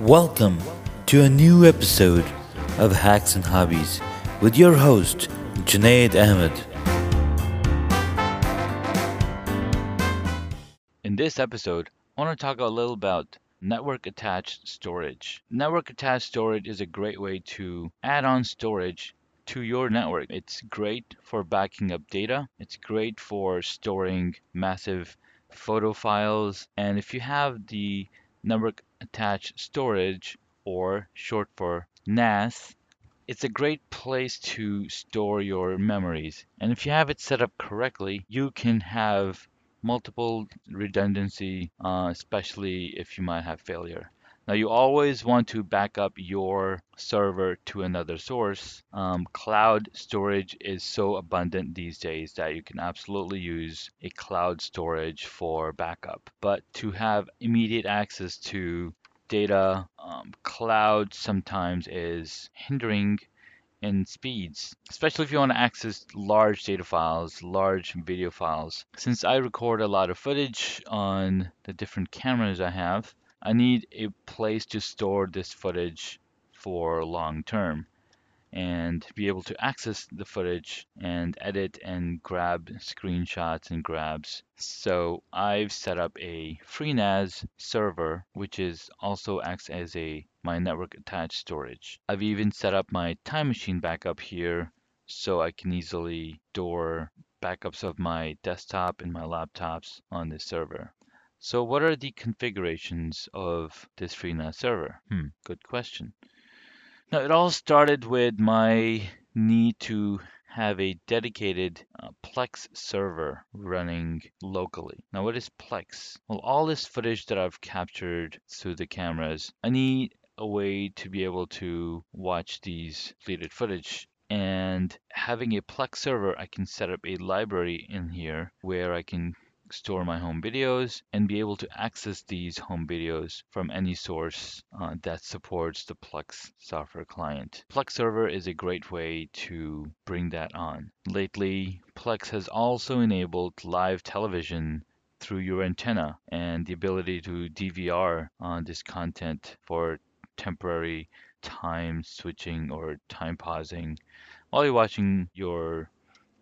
Welcome to a new episode of Hacks and Hobbies with your host, Junaid Ahmed. In this episode, I want to talk a little about network attached storage. Network attached storage is a great way to add on storage to your network. It's great for backing up data. It's great for storing massive photo files. And if you have the network attached storage, or short for NAS, it's a great place to store your memories. And if you have it set up correctly, you can have multiple redundancy, uh, especially if you might have failure. Now you always want to back up your server to another source. Um, cloud storage is so abundant these days that you can absolutely use a cloud storage for backup. But to have immediate access to data, um, cloud sometimes is hindering in speeds, especially if you want to access large data files, large video files. Since I record a lot of footage on the different cameras I have, I need a place to store this footage for long term and be able to access the footage and edit and grab screenshots and grabs. So I've set up a FreeNAS server, which is also acts as a my network attached storage. I've even set up my time machine backup here so I can easily store backups of my desktop and my laptops on this server. So what are the configurations of this FreeNAS server? Hmm, good question. Now it all started with my need to have a dedicated uh, Plex server running locally. Now what is Plex? Well, all this footage that I've captured through the cameras, I need a way to be able to watch these deleted footage and having a Plex server, I can set up a library in here where I can store my home videos and be able to access these home videos from any source uh, that supports the Plex software client. Plex server is a great way to bring that on. Lately, Plex has also enabled live television through your antenna and the ability to DVR on this content for temporary time switching or time pausing while you're watching your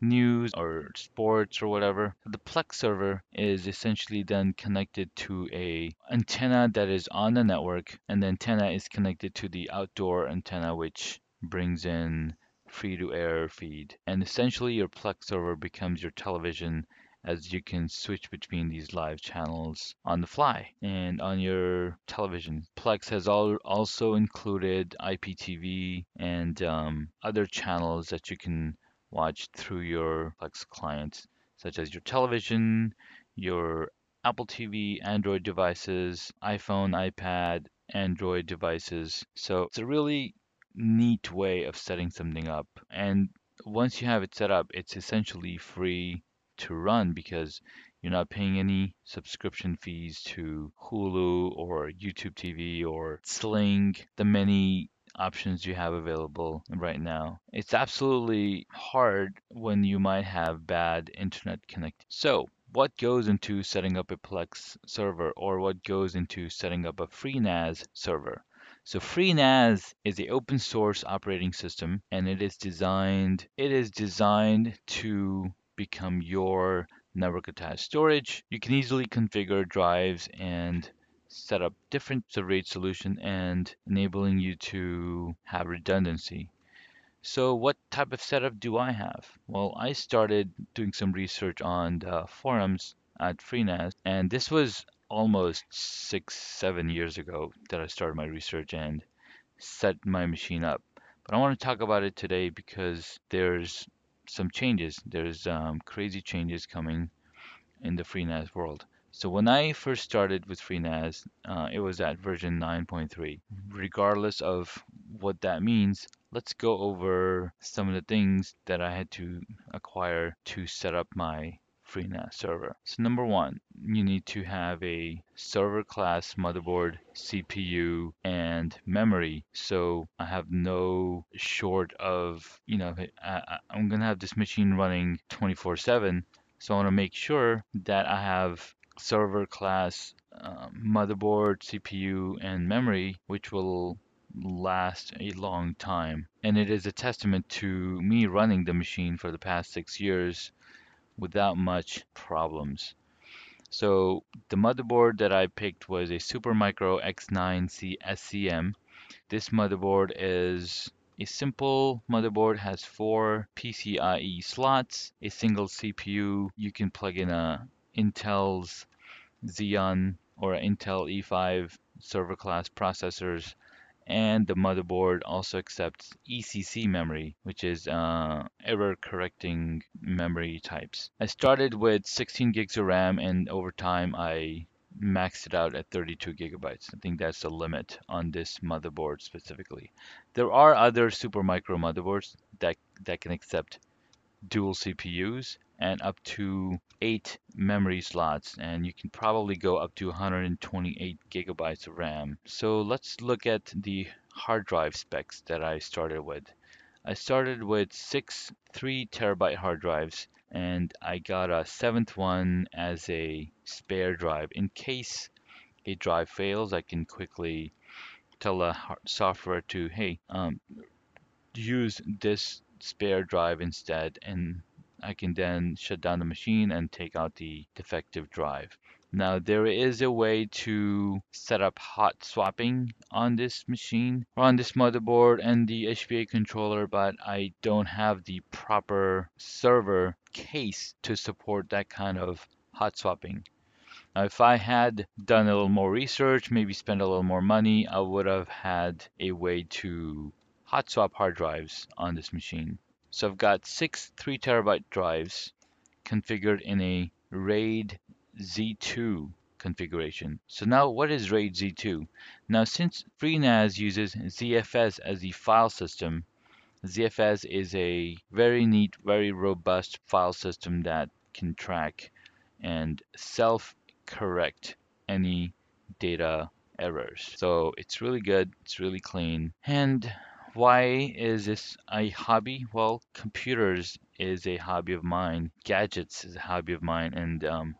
news or sports or whatever. The Plex server is essentially then connected to a antenna that is on the network and the antenna is connected to the outdoor antenna which brings in free to air feed. And essentially your Plex server becomes your television as you can switch between these live channels on the fly and on your television. Plex has al also included IPTV and um, other channels that you can watch through your Plex clients, such as your television, your Apple TV, Android devices, iPhone, iPad, Android devices. So it's a really neat way of setting something up. And once you have it set up, it's essentially free to run because you're not paying any subscription fees to Hulu or YouTube TV or Sling, the many options you have available right now. It's absolutely hard when you might have bad internet connectivity. So, what goes into setting up a Plex server or what goes into setting up a FreeNAS server? So FreeNAS is the open source operating system and it is designed it is designed to become your network attached storage. You can easily configure drives and set up different RAID solution and enabling you to have redundancy. So what type of setup do I have? Well, I started doing some research on the forums at FreeNAS, and this was almost six, seven years ago that I started my research and set my machine up. But I want to talk about it today because there's some changes. There's um, crazy changes coming in the FreeNAS world. So when I first started with FreeNAS, uh, it was at version 9.3. Regardless of what that means, let's go over some of the things that I had to acquire to set up my FreeNAS server. So number one, you need to have a server class motherboard, CPU, and memory. So I have no short of, you know, I, I'm gonna have this machine running 24/7. So I want to make sure that I have server class uh, motherboard, CPU, and memory, which will last a long time. And it is a testament to me running the machine for the past six years without much problems. So the motherboard that I picked was a Supermicro X9C SCM. This motherboard is a simple motherboard, has four PCIe slots, a single CPU. You can plug in a Intel's Xeon or Intel E5 server class processors and the motherboard also accepts ECC memory, which is uh, error correcting memory types. I started with 16 gigs of RAM and over time I maxed it out at 32 gigabytes. I think that's the limit on this motherboard specifically. There are other Supermicro motherboards that, that can accept dual CPUs and up to eight memory slots and you can probably go up to 128 gigabytes of RAM. So let's look at the hard drive specs that I started with. I started with six 3 terabyte hard drives and I got a seventh one as a spare drive. In case a drive fails, I can quickly tell the software to, hey, um, use this spare drive instead and I can then shut down the machine and take out the defective drive. Now there is a way to set up hot swapping on this machine or on this motherboard and the HBA controller but I don't have the proper server case to support that kind of hot swapping. Now, if I had done a little more research, maybe spent a little more money, I would have had a way to hot swap hard drives on this machine. So I've got six 3 terabyte drives configured in a RAID Z2 configuration. So now what is RAID Z2? Now since FreeNAS uses ZFS as the file system, ZFS is a very neat, very robust file system that can track and self-correct any data errors. So it's really good, it's really clean, and why is this a hobby? Well, computers is a hobby of mine. Gadgets is a hobby of mine, and um,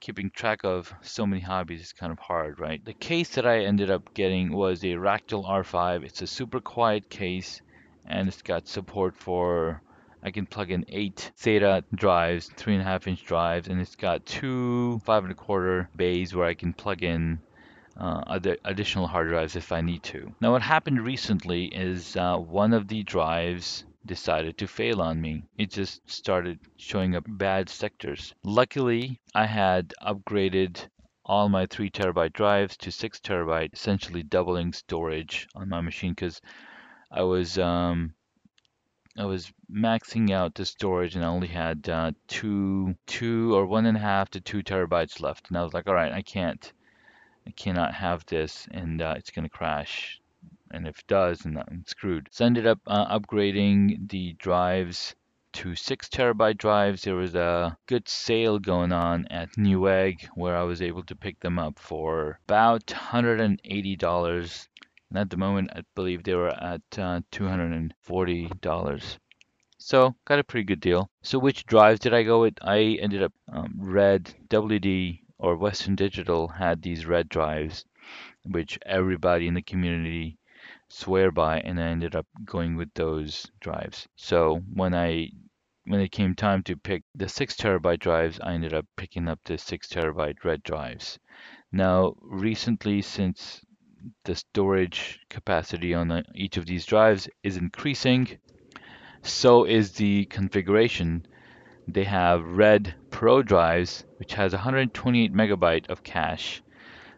keeping track of so many hobbies is kind of hard, right? The case that I ended up getting was a Fractal R5. It's a super quiet case, and it's got support for I can plug in eight SATA drives, three and a half inch drives, and it's got two five and a quarter bays where I can plug in uh, other additional hard drives if I need to. Now what happened recently is uh, one of the drives decided to fail on me. It just started showing up bad sectors. Luckily, I had upgraded all my 3 terabyte drives to 6 terabyte, essentially doubling storage on my machine because I was um, I was maxing out the storage and I only had uh, two, two or one and a half to two terabytes left. And I was like, all right, I can't I cannot have this and uh, it's going to crash. And if it does, then I'm screwed. So I ended up uh, upgrading the drives to six terabyte drives. There was a good sale going on at Newegg where I was able to pick them up for about $180. And at the moment, I believe they were at uh, $240. So got a pretty good deal. So which drives did I go with? I ended up um, red WD or Western Digital had these red drives, which everybody in the community swear by, and I ended up going with those drives. So when I when it came time to pick the six terabyte drives, I ended up picking up the six terabyte red drives. Now, recently, since the storage capacity on each of these drives is increasing, so is the configuration they have red Pro drives, which has 128 megabyte of cache,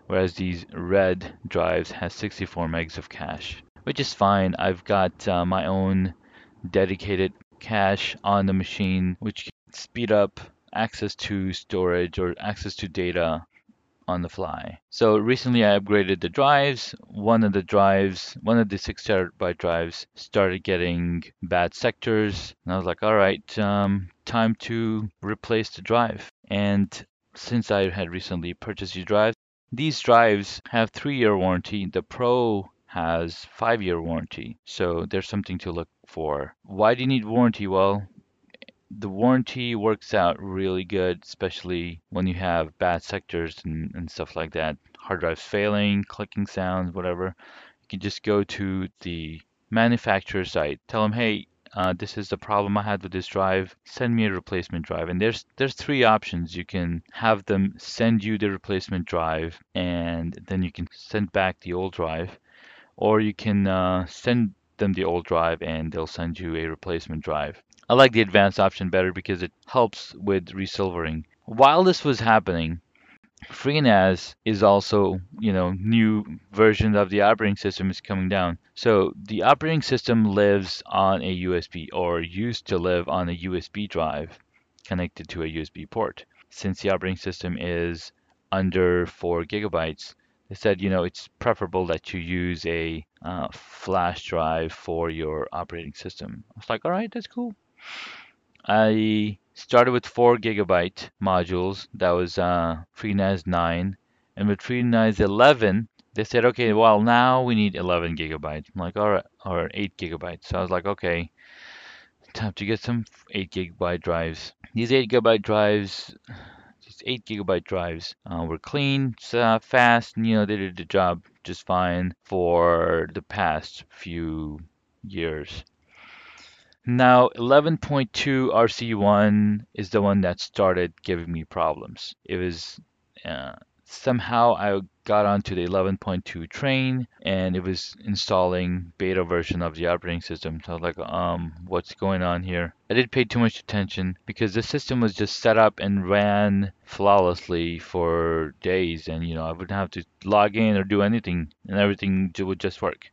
whereas these red drives has 64 megs of cache, which is fine. I've got uh, my own dedicated cache on the machine, which can speed up access to storage or access to data on the fly. So recently I upgraded the drives. One of the drives, one of the six terabyte drives started getting bad sectors. And I was like, all right, um, time to replace the drive. And since I had recently purchased these drives, these drives have three year warranty. The Pro has five year warranty. So there's something to look for. Why do you need warranty? Well, the warranty works out really good, especially when you have bad sectors and, and stuff like that. Hard drives failing, clicking sounds, whatever. You can just go to the manufacturer site, tell them, hey, uh, this is the problem I had with this drive. Send me a replacement drive. And there's there's three options. You can have them send you the replacement drive, and then you can send back the old drive, or you can uh, send them the old drive and they'll send you a replacement drive. I like the advanced option better because it helps with resilvering. While this was happening, FreeNAS is also, you know, new version of the operating system is coming down. So the operating system lives on a USB or used to live on a USB drive connected to a USB port. Since the operating system is under four gigabytes, they said, you know, it's preferable that you use a uh, flash drive for your operating system. I was like, all right, that's cool. I started with four gigabyte modules. That was uh, FreeNAS 9. And with FreeNAS 11, they said, okay, well, now we need 11 gigabytes. I'm like, all right, or 8 gigabytes. So I was like, okay, time to get some 8 gigabyte drives. These 8 gigabyte drives, these 8 gigabyte drives uh, were clean, uh, fast, and, you know, they did the job just fine for the past few years. Now 11.2 RC1 is the one that started giving me problems. It was uh, somehow I got onto the 11.2 train and it was installing beta version of the operating system. So I was like, um, what's going on here? I didn't pay too much attention because the system was just set up and ran flawlessly for days and you know I wouldn't have to log in or do anything and everything would just work.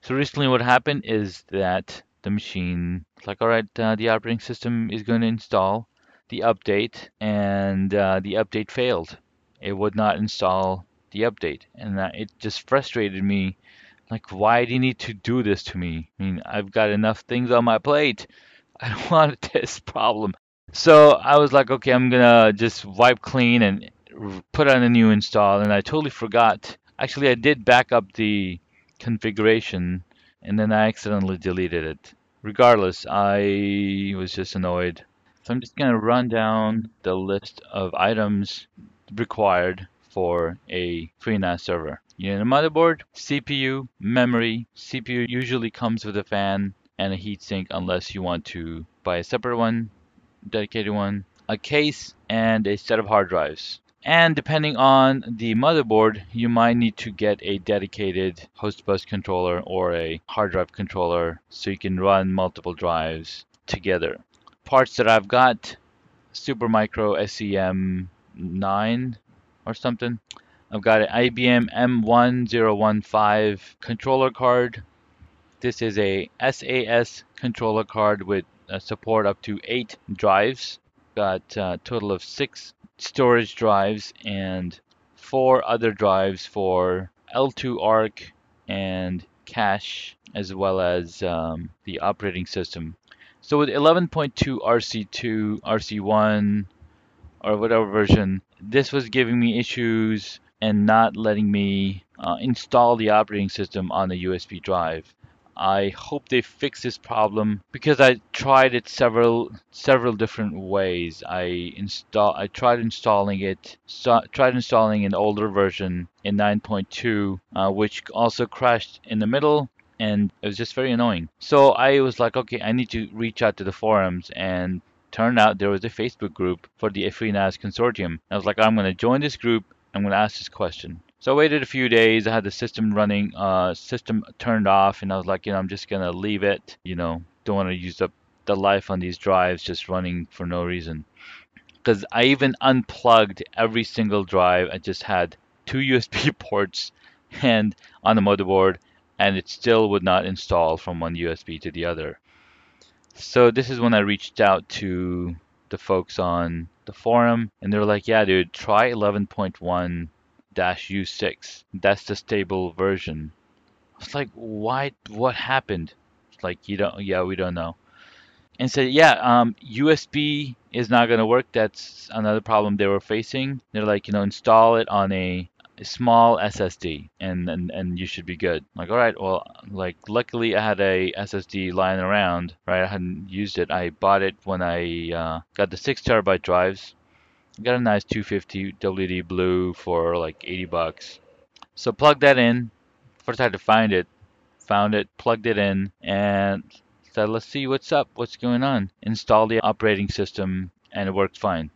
So recently what happened is that the machine. It's like, all right, uh, the operating system is going to install the update, and uh, the update failed. It would not install the update, and that, it just frustrated me. Like, why do you need to do this to me? I mean, I've got enough things on my plate. I don't want this problem. So I was like, okay, I'm gonna just wipe clean and put on a new install, and I totally forgot. Actually, I did back up the configuration and then I accidentally deleted it. Regardless, I was just annoyed. So I'm just going to run down the list of items required for a FreeNAS server. You need a motherboard, CPU, memory. CPU usually comes with a fan and a heatsink unless you want to buy a separate one, dedicated one, a case, and a set of hard drives. And depending on the motherboard, you might need to get a dedicated host bus controller or a hard drive controller so you can run multiple drives together. Parts that I've got, Supermicro SEM9 or something. I've got an IBM M1015 controller card. This is a SAS controller card with uh, support up to 8 drives. Got a total of 6 storage drives and four other drives for L2 ARC and cache as well as um, the operating system. So with 11.2 RC2, RC1 or whatever version, this was giving me issues and not letting me uh, install the operating system on the USB drive. I hope they fix this problem because I tried it several several different ways. I install I tried installing it tried installing an older version in 9.2 uh, which also crashed in the middle and it was just very annoying. So I was like okay I need to reach out to the forums and turned out there was a Facebook group for the FreeNAS consortium. I was like I'm going to join this group I'm going to ask this question. So I waited a few days. I had the system running, uh, system turned off, and I was like, you know, I'm just gonna leave it. You know, don't want to use up the life on these drives just running for no reason. Because I even unplugged every single drive. I just had two USB ports and on the motherboard, and it still would not install from one USB to the other. So this is when I reached out to the folks on the forum, and they're like, "Yeah, dude, try 11.1 U6. That's the stable version. It's like, why? What happened? It's like, you don't. Yeah, we don't know. And said, yeah, um, USB is not going to work. That's another problem they were facing. They're like, you know, install it on a a small SSD and, and and you should be good. Like, all right, well, like luckily I had a SSD lying around, right? I hadn't used it. I bought it when I uh, got the six terabyte drives. Got a nice 250 WD blue for like 80 bucks. So plug that in. First I had to find it. Found it, plugged it in, and said, let's see what's up, what's going on. Install the operating system, and it worked fine.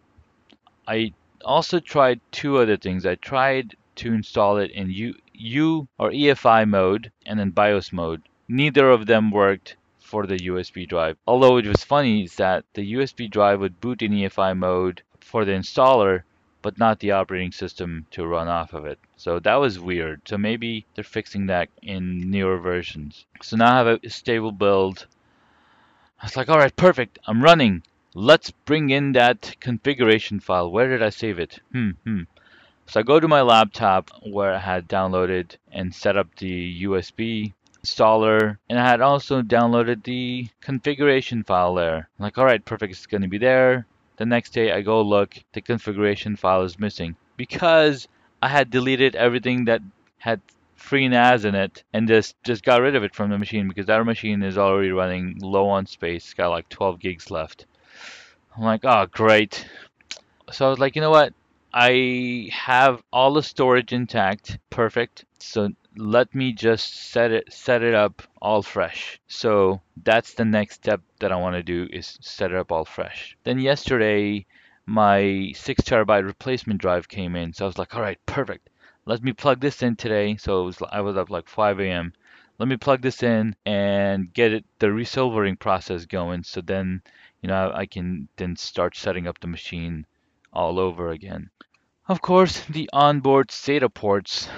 I also tried two other things. I tried to install it in U, U or EFI mode and then BIOS mode. Neither of them worked for the USB drive. Although it was funny is that the USB drive would boot in EFI mode for the installer, but not the operating system to run off of it. So that was weird. So maybe they're fixing that in newer versions. So now I have a stable build. I was like, all right, perfect. I'm running. Let's bring in that configuration file. Where did I save it? Hmm, hmm. So I go to my laptop where I had downloaded and set up the USB installer and I had also downloaded the configuration file there. I'm like, all right, perfect, it's going to be there. The next day I go look, the configuration file is missing because I had deleted everything that had FreeNAS in it and just just got rid of it from the machine because our machine is already running low on space. Got like 12 gigs left. I'm like, oh great. So I was like, you know what? I have all the storage intact, perfect. So let me just set it set it up all fresh. So that's the next step that I want to do is set it up all fresh. Then yesterday my six terabyte replacement drive came in. So I was like, all right, perfect. Let me plug this in today. So was, I was up like 5 a.m. Let me plug this in and get it the resilvering process going. So then, you know, I can then start setting up the machine all over again. Of course, the onboard SATA ports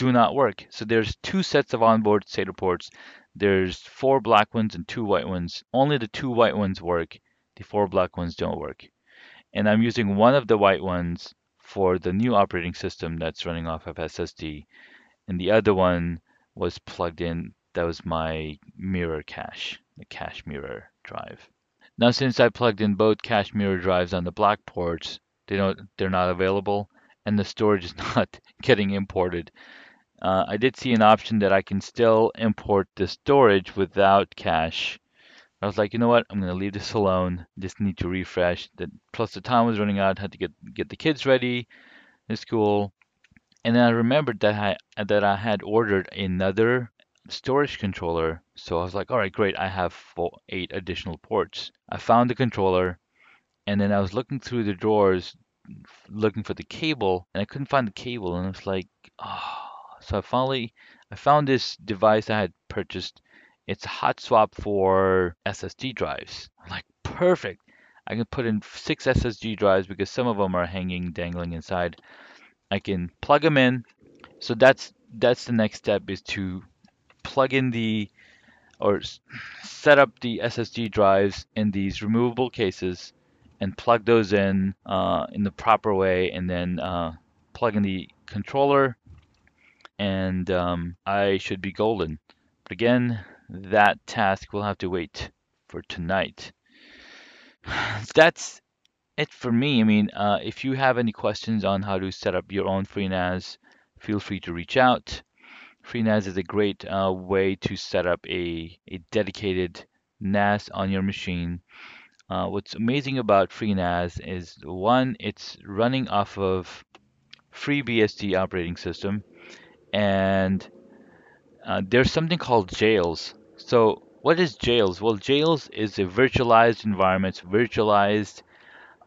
do not work. So there's two sets of onboard SATA ports. There's four black ones and two white ones. Only the two white ones work. The four black ones don't work. And I'm using one of the white ones for the new operating system that's running off of SSD. And the other one was plugged in. That was my mirror cache, the cache mirror drive. Now, since I plugged in both cache mirror drives on the black ports, they don't they're not available and the storage is not getting imported. Uh, I did see an option that I can still import the storage without cache. I was like, you know what? I'm gonna leave this alone. Just need to refresh. That plus the time was running out. Had to get get the kids ready in school, and then I remembered that I that I had ordered another storage controller. So I was like, all right, great. I have four, eight additional ports. I found the controller, and then I was looking through the drawers looking for the cable and I couldn't find the cable and I was like oh so I finally I found this device I had purchased. It's a hot swap for SSD drives. I'm like perfect. I can put in six SSD drives because some of them are hanging dangling inside. I can plug them in. So that's that's the next step is to plug in the or set up the SSD drives in these removable cases and plug those in uh, in the proper way and then uh, plug in the controller and um, I should be golden. But again, that task will have to wait for tonight. That's it for me. I mean, uh, if you have any questions on how to set up your own FreeNAS, feel free to reach out. FreeNAS is a great uh, way to set up a, a dedicated NAS on your machine uh, what's amazing about FreeNAS is one, it's running off of FreeBSD operating system, and uh, there's something called jails. So what is jails? Well, jails is a virtualized environment, virtualized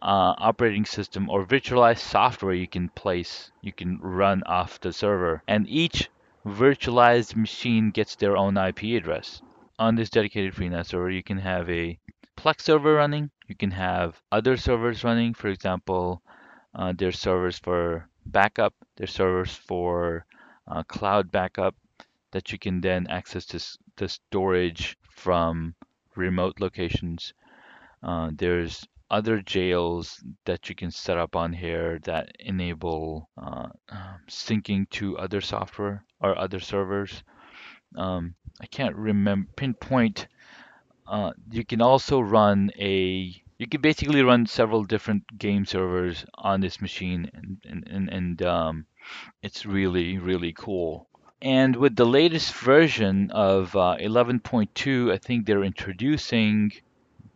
uh, operating system or virtualized software you can place, you can run off the server. And each virtualized machine gets their own IP address. On this dedicated FreeNAS server, you can have a Plex server running. You can have other servers running. For example, uh, there's servers for backup. There's servers for uh, cloud backup that you can then access to the storage from remote locations. Uh, there's other jails that you can set up on here that enable uh, um, syncing to other software or other servers. Um, I can't remember pinpoint uh, you can also run a You can basically run several different game servers on this machine, and and and, um, it's really really cool. And with the latest version of uh, 11.2, I think they're introducing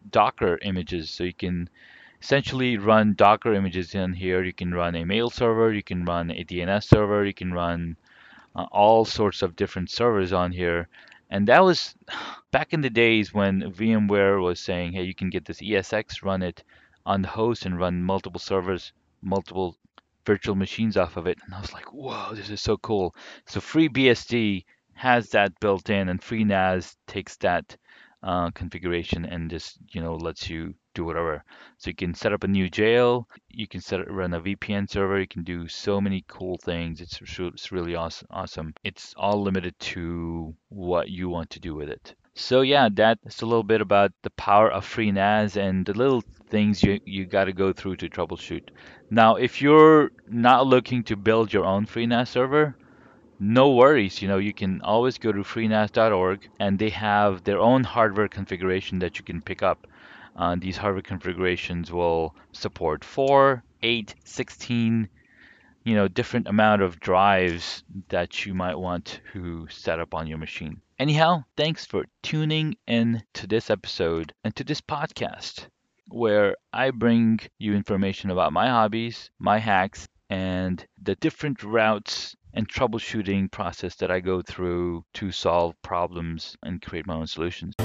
Docker images, so you can essentially run Docker images in here. You can run a mail server, you can run a DNS server, you can run uh, all sorts of different servers on here. And that was back in the days when VMware was saying, hey, you can get this ESX, run it on the host and run multiple servers, multiple virtual machines off of it. And I was like, whoa, this is so cool. So FreeBSD has that built in and FreeNAS takes that uh, configuration and just, you know, lets you do whatever. So you can set up a new jail, you can set run a VPN server, you can do so many cool things. It's it's really awesome. Awesome. It's all limited to what you want to do with it. So yeah, that's a little bit about the power of FreeNAS and the little things you you got to go through to troubleshoot. Now, if you're not looking to build your own FreeNAS server, no worries. You know, you can always go to freenas.org and they have their own hardware configuration that you can pick up. Uh, these hardware configurations will support 4, 8, 16, you know, different amount of drives that you might want to set up on your machine. Anyhow, thanks for tuning in to this episode and to this podcast where I bring you information about my hobbies, my hacks, and the different routes and troubleshooting process that I go through to solve problems and create my own solutions.